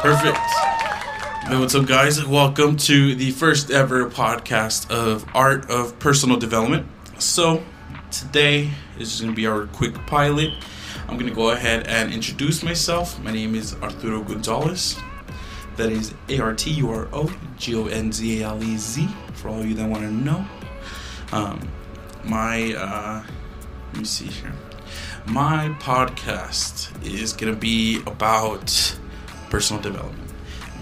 Perfect. What's up, guys? Welcome to the first ever podcast of Art of Personal Development. So, today is going to be our quick pilot. I'm going to go ahead and introduce myself. My name is Arturo Gonzalez. That is A R T U R O G O N Z A L E Z for all you that want to know. Um, my, uh, let me see here. My podcast is going to be about personal development,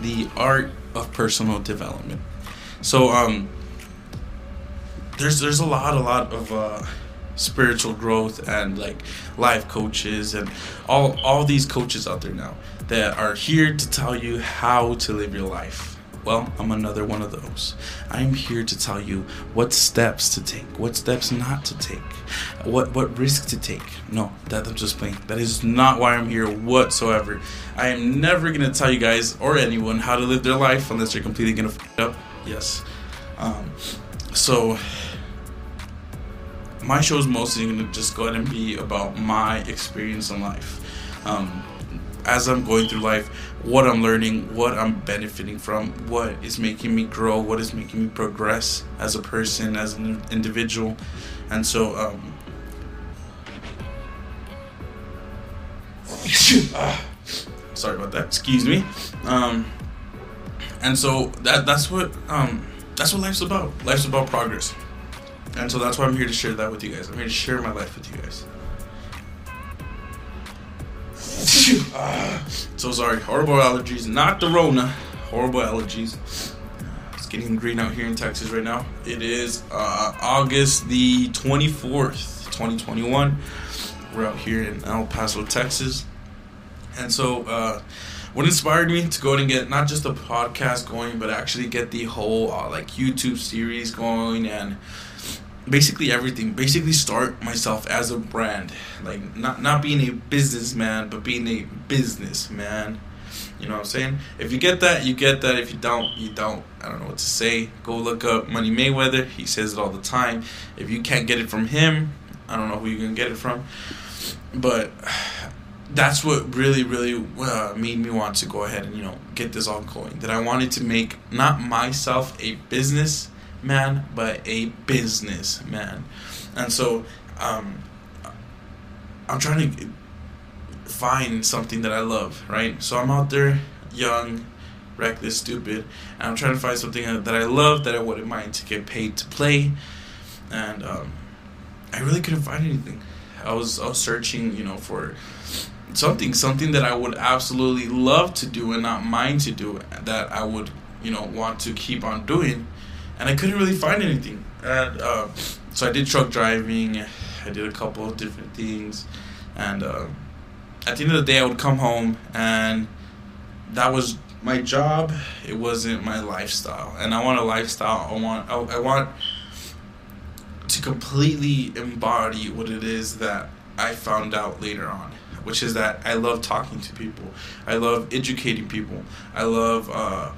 the art of personal development. So, um, there's there's a lot, a lot of uh, spiritual growth and like life coaches and all all these coaches out there now that are here to tell you how to live your life. Well, I'm another one of those. I'm here to tell you what steps to take, what steps not to take, what what risk to take. No, that I'm just playing. That is not why I'm here whatsoever. I am never gonna tell you guys or anyone how to live their life unless you're completely gonna f up. Yes. Um, so my show is mostly to just go ahead and be about my experience in life. Um, as I'm going through life, what I'm learning, what I'm benefiting from, what is making me grow, what is making me progress as a person, as an individual. And so, um, sorry about that. Excuse me. Um, and so that that's what um, that's what life's about. Life's about progress. And so that's why I'm here to share that with you guys. I'm here to share my life with you guys. So sorry. Horrible allergies. Not the Rona. Horrible allergies. It's getting green out here in Texas right now. It is uh, August the 24th, 2021. We're out here in El Paso, Texas. And so, uh, what inspired me to go and get not just the podcast going, but actually get the whole uh, like YouTube series going and basically everything basically start myself as a brand. Like not not being a businessman but being a businessman. You know what i'm saying? If you get that you get that. If you don't you don't. I don't know what to say. Go look up money mayweather. He says it all the time. If you can't get it from him i don't know who you can get it from. But that's what really really uh, made me want to go ahead and you know get this all going. That i wanted to make not myself a business man, but a businessman. And so um, I'm trying to find something that I love, right? So I'm out there, young, reckless, stupid, and I'm trying to find something that I love that I wouldn't mind to get paid to play. And um, I really couldn't find anything. I was I was searching, you know, for something something that I would absolutely love to do and not mind to do that I would, you know, want to keep on doing and I couldn't really find anything. And uh, so I did truck driving. I did a couple of different things, and uh, at the end of the day, I would come home, and that was my job. It wasn't my lifestyle, and I want a lifestyle. I want. I, I want to completely embody what it is that I found out later on which is that I love talking to people. I love educating people. I love uh,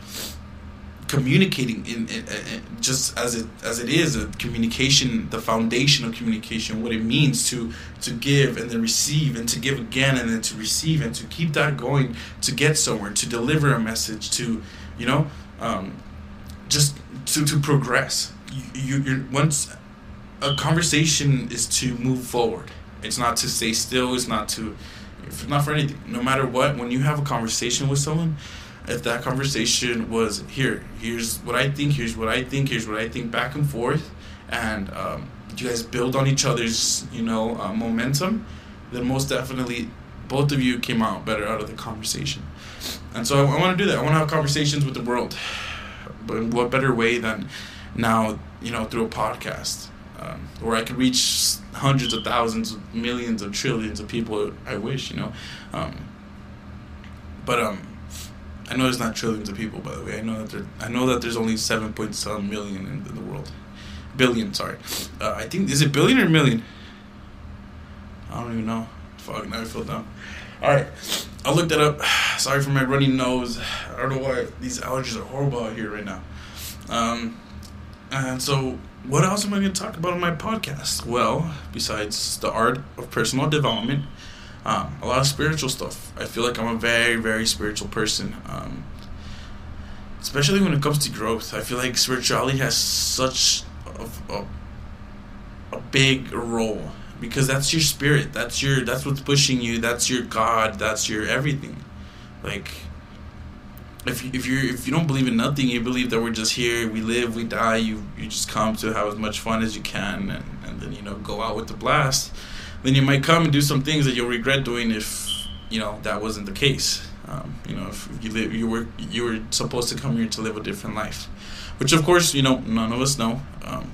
communicating in, in, in, just as it as it is communication the foundation of communication what it means to to give and then receive and to give again and then to receive and to keep that going to get somewhere to deliver a message to you know um, just to to progress. You, you once a conversation is to move forward it's not to stay still it's not to not for anything no matter what when you have a conversation with someone if that conversation was here, here's what I think, here's what I think, here's what I think, back and forth, and um, you guys build on each other's, you know, uh, momentum, then most definitely both of you came out better out of the conversation. And so I, I want to do that. I want to have conversations with the world. But what better way than now, you know, through a podcast um, where I could reach hundreds of thousands, millions of trillions of people. I wish, you know. Um, but um, I know there's not trillions of people, by the way. I know that there, I know that there's only seven point seven million in, the world, billion. Sorry, uh, I think is it billion or million? I don't even know. Fuck, now I feel dumb. All right. I looked it up. Sorry for my runny nose. I don't know why these allergies are horrible out here right now. Um, and so, what else am I going to talk about on my podcast? Well, besides the art of personal development, um, a lot of spiritual stuff. I feel like I'm a very, very spiritual person. Um, especially when it comes to growth. I feel like spirituality has such a, a, a big role because that's your spirit. That's your that's what's pushing you. That's your God. That's your everything. Like if you, if you if you don't believe in nothing, you believe that we're just here, we live, we die. You you just come to have as much fun as you can, and, and then you know go out with the blast. Then you might come and do some things that you'll regret doing if you know that wasn't the case. Um, you know, if you live, you were you were supposed to come here to live a different life, which of course you know none of us know. Um,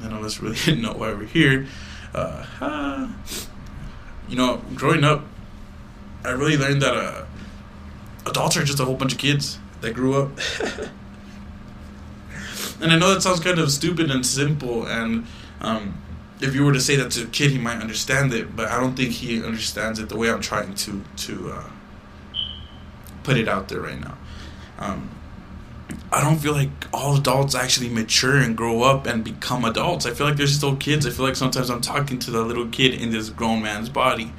none of us really know why we're here. Uh, you know, growing up, I really learned that uh, adults are just a whole bunch of kids that grew up. and I know that sounds kind of stupid and simple, and um, if you were to say that to a kid, he might understand it, but I don't think he understands it the way I'm trying to to uh, put it out there right now. Um, I don't feel like all adults actually mature and grow up and become adults. I feel like they're still kids. I feel like sometimes I'm talking to the little kid in this grown man's body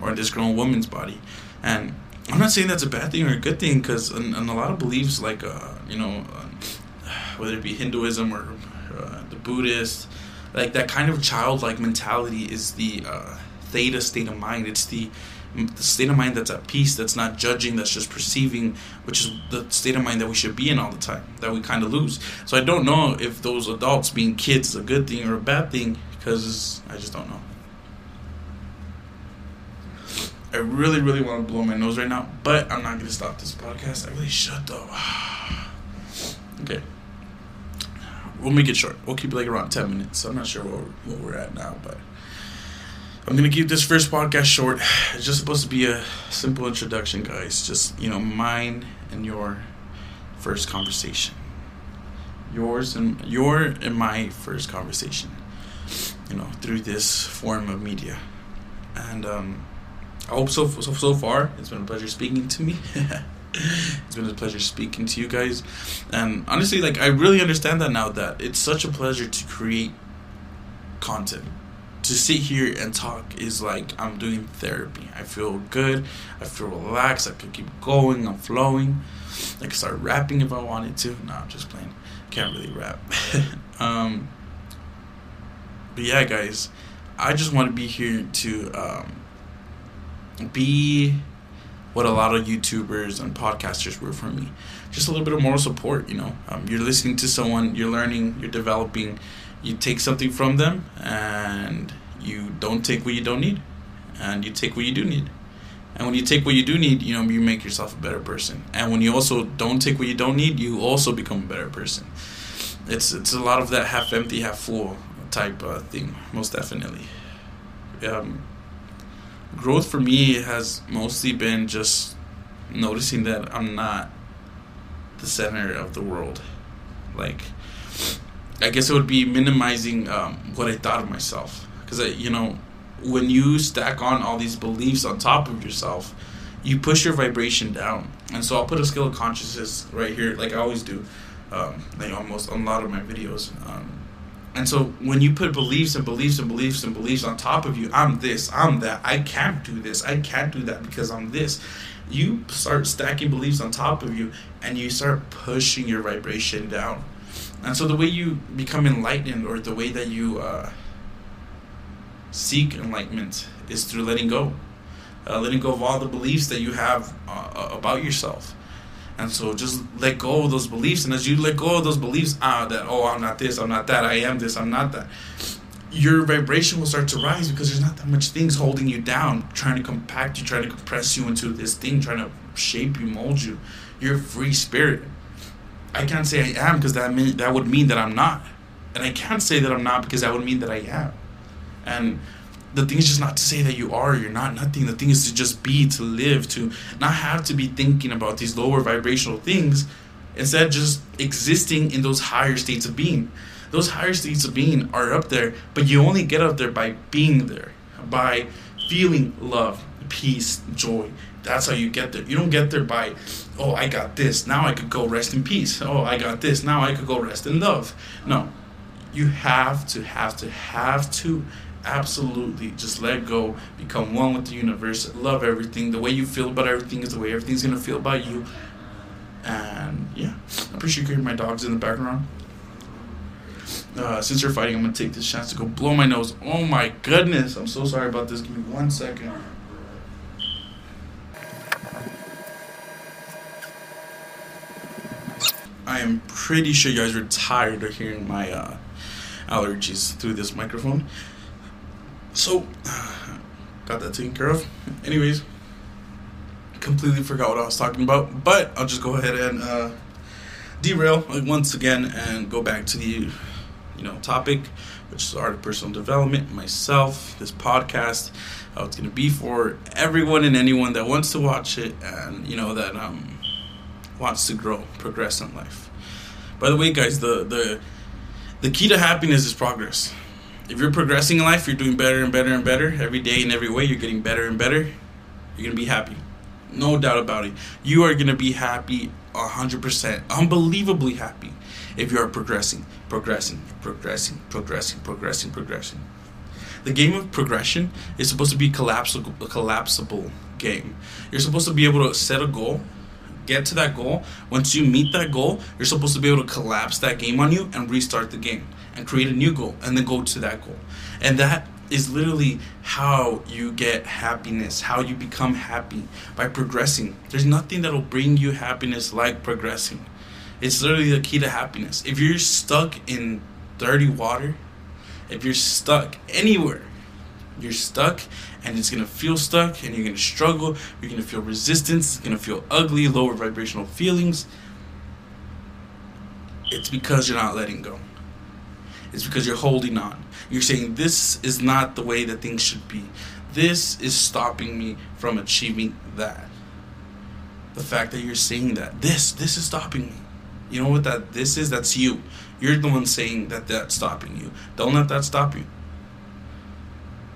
or in this grown woman's body. And I'm not saying that's a bad thing or a good thing because in, in, a lot of beliefs, like, uh, you know, uh, whether it be Hinduism or uh, the Buddhist, like that kind of childlike mentality is the uh, theta state of mind. It's the the state of mind that's at peace, that's not judging, that's just perceiving, which is the state of mind that we should be in all the time, that we kind of lose. So I don't know if those adults being kids is a good thing or a bad thing, because I just don't know. I really, really want to blow my nose right now, but I'm not going to stop this podcast. I really should, though. okay. We'll make it short. We'll keep it like around 10 minutes. So I'm not sure where, where we're at now, but. I'm gonna keep this first podcast short. It's just supposed to be a simple introduction, guys. Just you know, mine and your first conversation. Yours and your and my first conversation. You know, through this form of media, and um, I hope so. So so far, it's been a pleasure speaking to me. it's been a pleasure speaking to you guys, and honestly, like I really understand that now. That it's such a pleasure to create content to sit here and talk is like I'm doing therapy. I feel good. I feel relaxed. I can keep going. I'm flowing. I can start rapping if I wanted to. No, I'm just playing. Can't really rap. um, but yeah, guys, I just want to be here to um, be what a lot of YouTubers and podcasters were for me. Just a little bit of moral support, you know. Um, you're listening to someone, you're learning, you're developing. You take something from them and you don't take what you don't need and you take what you do need. And when you take what you do need you know you make yourself a better person. And when you also don't take what you don't need you also become a better person. It's it's a lot of that half empty half full type uh, thing most definitely. Um, growth for me has mostly been just noticing that i'm not the center of the world like I guess it would be minimizing um, what I thought of myself. Because, you know, when you stack on all these beliefs on top of yourself, you push your vibration down. And so I'll put a scale of consciousness right here, like I always do, um, like almost on a lot of my videos. Um, and so when you put beliefs and beliefs and beliefs and beliefs on top of you, I'm this, I'm that, I can't do this, I can't do that because I'm this. You start stacking beliefs on top of you and you start pushing your vibration down. And so the way you become enlightened or the way that you uh, seek enlightenment is through letting go. Uh, letting go of all the beliefs that you have uh, about yourself. And so just let go of those beliefs. And as you let go of those beliefs, ah, that, oh, I'm not this, I'm not that, I am this, I'm not that, your vibration will start to rise because there's not that much things holding you down, trying to compact you, trying to compress you into this thing, trying to shape you, mold you. You're a free spirit. I can't say I am because that mean, that would mean that I'm not, and I can't say that I'm not because that would mean that I am. And the thing is just not to say that you are, you're not nothing. The thing is to just be, to live, to not have to be thinking about these lower vibrational things, instead just existing in those higher states of being. Those higher states of being are up there, but you only get up there by being there, by feeling love, peace, joy, That's how you get there. You don't get there by, oh, I got this. Now I could go rest in peace. Oh, I got this. Now I could go rest in love. No. You have to, have to, have to absolutely just let go, become one with the universe, love everything. The way you feel about everything is the way everything's gonna feel about you. And yeah, I appreciate you hearing my dogs in the background. Uh, since you're fighting, I'm gonna take this chance to go blow my nose. Oh my goodness, I'm so sorry about this. Give me one second. I am pretty sure you guys are tired of hearing my uh, allergies through this microphone. So, got that taken care of. Anyways, completely forgot what I was talking about, but I'll just go ahead and uh, derail once again and go back to the you know topic, which is art of personal development. Myself, this podcast, how it's going to be for everyone and anyone that wants to watch it, and you know that um, wants to grow, progress in life. By the way, guys, the the the key to happiness is progress. If you're progressing in life, you're doing better and better and better every day in every way. You're getting better and better. You're gonna be happy, no doubt about it. You are gonna be happy, hundred percent, unbelievably happy, if you are progressing, progressing, progressing, progressing, progressing, progressing. The game of progression is supposed to be collapsible, a collapsible game. You're supposed to be able to set a goal get to that goal, once you meet that goal, you're supposed to be able to collapse that game on you and restart the game and create a new goal and then go to that goal. And that is literally how you get happiness, how you become happy by progressing. There's nothing that'll bring you happiness like progressing. It's literally the key to happiness. If you're stuck in dirty water, if you're stuck anywhere, you're stuck and it's gonna feel stuck and you're gonna struggle, you're gonna feel resistance, it's gonna feel ugly, lower vibrational feelings. It's because you're not letting go. It's because you're holding on. You're saying, This is not the way that things should be. This is stopping me from achieving that. The fact that you're saying that, this, this is stopping me. You know what that this is? That's you. You're the one saying that that's stopping you. Don't let that stop you.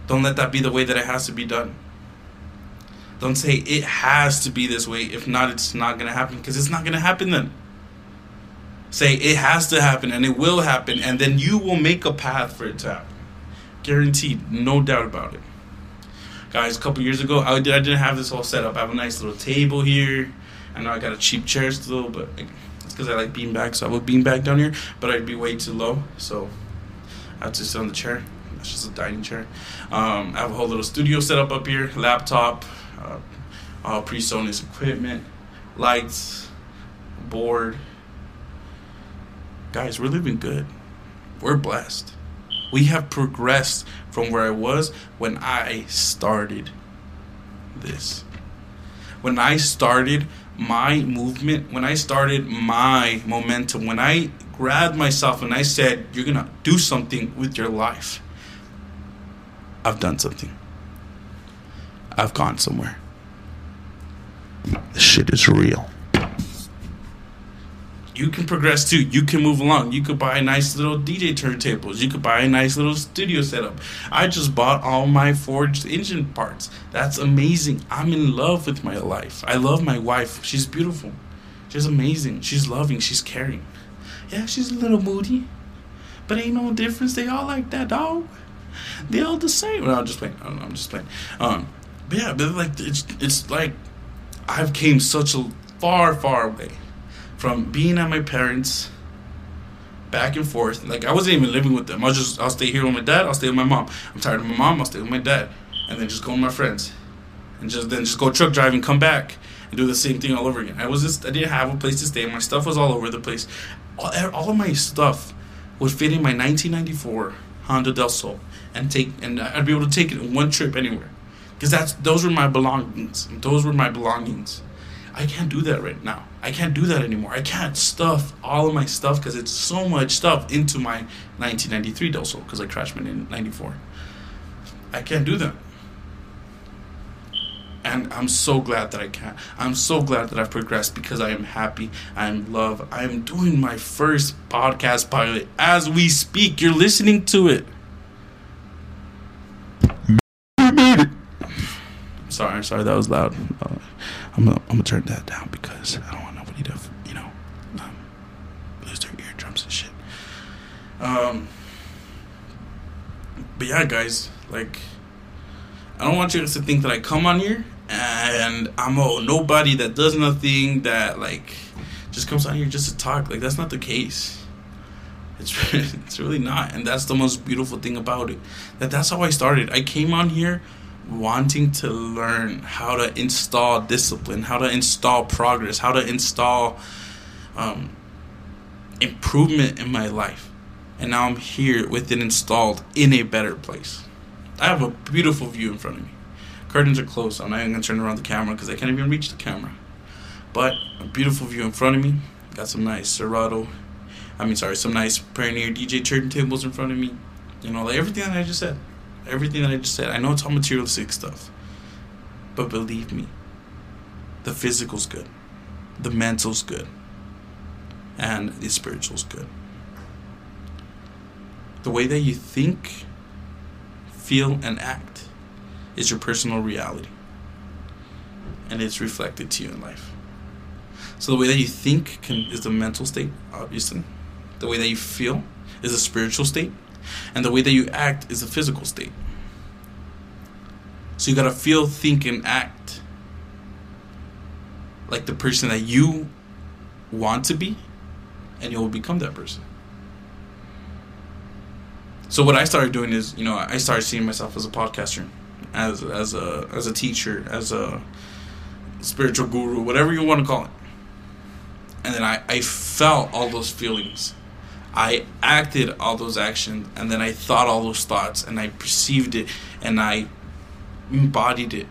Don't let that be the way that it has to be done. Don't say it has to be this way. If not, it's not going to happen because it's not going to happen then. Say it has to happen and it will happen, and then you will make a path for it to happen. Guaranteed, no doubt about it. Guys, a couple years ago, I, did, I didn't have this all set up. I have a nice little table here. I know I got a cheap chair still, but it's because I like beanbags. So I have a beanbag down here, but I'd be way too low. So I have to sit on the chair. It's just a dining chair. Um, I have a whole little studio set up up here, laptop, uh, all PreSonus equipment, lights, board. Guys, we're living good. We're blessed. We have progressed from where I was when I started this. When I started my movement, when I started my momentum, when I grabbed myself and I said, You're gonna do something with your life. I've done something. I've gone somewhere. This shit is real. You can progress too. You can move along. You could buy nice little DJ turntables. You could buy a nice little studio setup. I just bought all my forged engine parts. That's amazing. I'm in love with my life. I love my wife. She's beautiful. She's amazing. She's loving. She's caring. Yeah, she's a little moody. But ain't no difference. They all like that, dog they all the same. No, I'm just playing. I am just playing. Um, but yeah, but like it's it's like I've came such a far far away from being at my parents back and forth. Like I wasn't even living with them. I was just I'll stay here with my dad. I'll stay with my mom. I'm tired of my mom. I'll stay with my dad, and then just go with my friends, and just then just go truck driving, come back, and do the same thing all over again. I was just I didn't have a place to stay. My stuff was all over the place. All, all of my stuff would fit in my 1994 Honda Del Sol and take and I'd be able to take it in one trip anywhere because that's those were my belongings. Those were my belongings. I can't do that right now. I can't do that anymore. I can't stuff all of my stuff because it's so much stuff into my 1993 Del because I crashed in '94. I can't do that. And I'm so glad that I can. I'm so glad that I've progressed because I am happy. I am love. I am doing my first podcast pilot as we speak. You're listening to it. Sorry, sorry, that was loud. Uh, I'm gonna, I'm gonna turn that down because I don't want nobody to, you know, um, lose their eardrums and shit. Um, but yeah, guys, like, I don't want you guys to think that I come on here and I'm a nobody that does nothing that like just comes on here just to talk. Like that's not the case. It's it's really not, and that's the most beautiful thing about it. That that's how I started. I came on here wanting to learn how to install discipline, how to install progress, how to install um, improvement in my life. And now I'm here with it installed in a better place. I have a beautiful view in front of me. Curtains are closed. I'm not even gonna turn around the camera because I can't even reach the camera. But a beautiful view in front of me. Got some nice Serato. I mean, sorry, some nice Pioneer DJ turntables in front of me. You know, like everything that I just said. Everything that I just said. I know it's all materialistic stuff. But believe me, the physical's good. The mental's good. And the spiritual's good. The way that you think, feel, and act is your personal reality. And it's reflected to you in life. So the way that you think can, is the mental state, obviously. The way that you feel is a spiritual state. And the way that you act is a physical state. So you gotta feel, think, and act like the person that you want to be, and you will become that person. So what I started doing is, you know, I started seeing myself as a podcaster as as a as a teacher, as a spiritual guru, whatever you want to call it. And then I, I felt all those feelings. I acted all those actions and then I thought all those thoughts and I perceived it and I embodied it.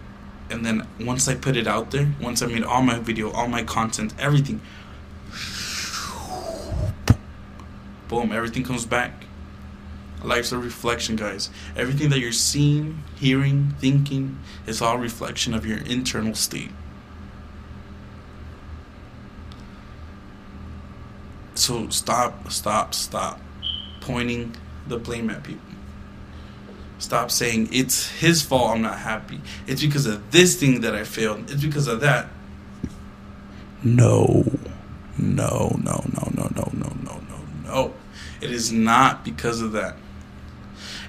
And then once I put it out there, once I made all my video, all my content, everything, boom, everything comes back Life's a reflection, guys. Everything that you're seeing, hearing, thinking is all reflection of your internal state. So stop, stop, stop pointing the blame at people. Stop saying it's his fault I'm not happy. It's because of this thing that I failed. It's because of that. No. No, no, no, no, no, no, no, no, no. It is not because of that.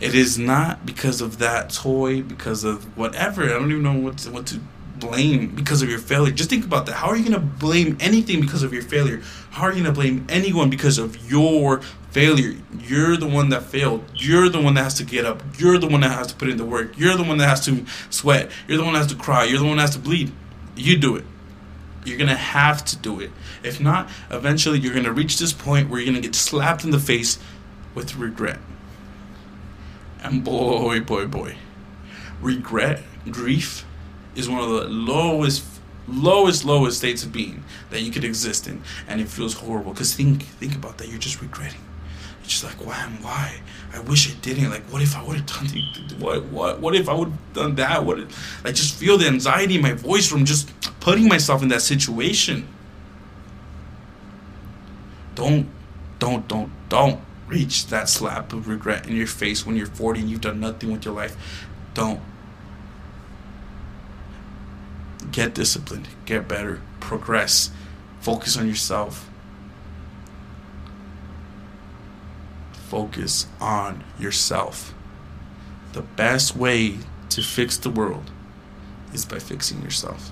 It is not because of that toy, because of whatever. I don't even know what to, what to blame because of your failure. Just think about that. How are you going to blame anything because of your failure? How are you going to blame anyone because of your failure? You're the one that failed. You're the one that has to get up. You're the one that has to put in the work. You're the one that has to sweat. You're the one that has to cry. You're the one that has to bleed. You do it. You're going to have to do it. If not, eventually you're going to reach this point where you're going to get slapped in the face with regret. And boy, boy, boy, regret, grief is one of the lowest, lowest, lowest states of being that you could exist in, and it feels horrible. Cause think, think about that. You're just regretting. You're just like, why? Why? I wish i didn't. Like, what if I would have done? The, what? What? What if I would have done that? What? If, like, just feel the anxiety in my voice from just putting myself in that situation. Don't, don't, don't, don't reach that slap of regret in your face when you're 40 and you've done nothing with your life. Don't. Get disciplined, get better, progress, focus on yourself. Focus on yourself. The best way to fix the world is by fixing yourself.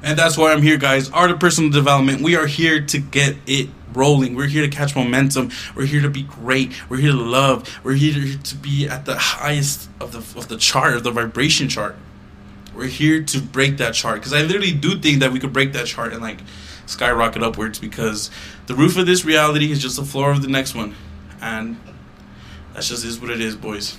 And that's why I'm here, guys. Art of Personal Development. We are here to get it rolling. We're here to catch momentum. We're here to be great. We're here to love. We're here to be at the highest of the of the chart, of the vibration chart. We're here to break that chart because I literally do think that we could break that chart and like skyrocket upwards because the roof of this reality is just the floor of the next one, and that's just is what it is, boys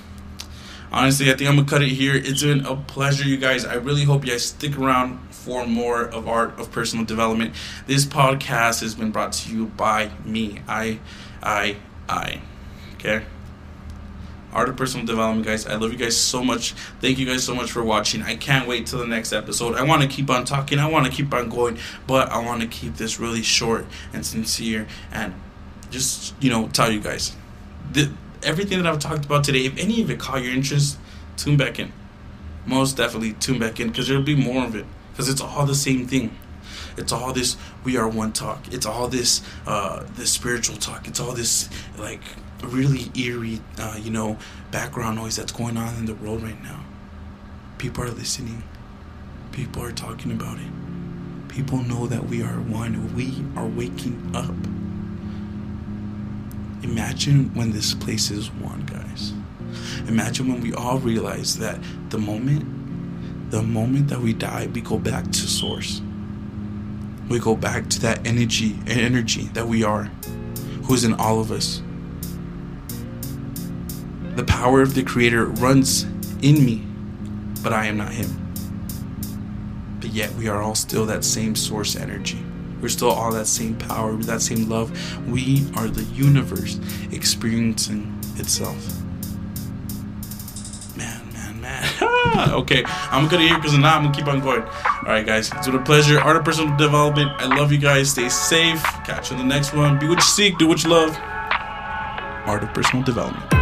honestly, I think I'm gonna cut it here. It's been a pleasure, you guys. I really hope you guys stick around for more of art of personal development. This podcast has been brought to you by me. I, I, I. Okay. Art of Personal Development, guys. I love you guys so much. Thank you guys so much for watching. I can't wait till the next episode. I want to keep on talking. I want to keep on going, but I want to keep this really short and sincere and just, you know, tell you guys. The, everything that I've talked about today, if any of it caught your interest, tune back in. most definitely tune back in because there'll be more of it because it's all the same thing. It's all this we are one talk. It's all this uh, this spiritual talk. It's all this like really eerie, uh, you know, background noise that's going on in the world right now. People are listening. People are talking about it. People know that we are one. We are waking up. Imagine when this place is one, guys. Imagine when we all realize that the moment, the moment that we die, we go back to source. We go back to that energy, energy that we are, who's in all of us. The power of the Creator runs in me, but I am not Him. But yet we are all still that same source energy. We're still all that same power, that same love. We are the universe experiencing itself. Man, man, man. okay, I'm gonna hear because now I'm gonna keep on going. All right, guys, it's been a pleasure. Art of personal development. I love you guys. Stay safe. Catch you in the next one. Be what you seek. Do what you love. Art of personal development.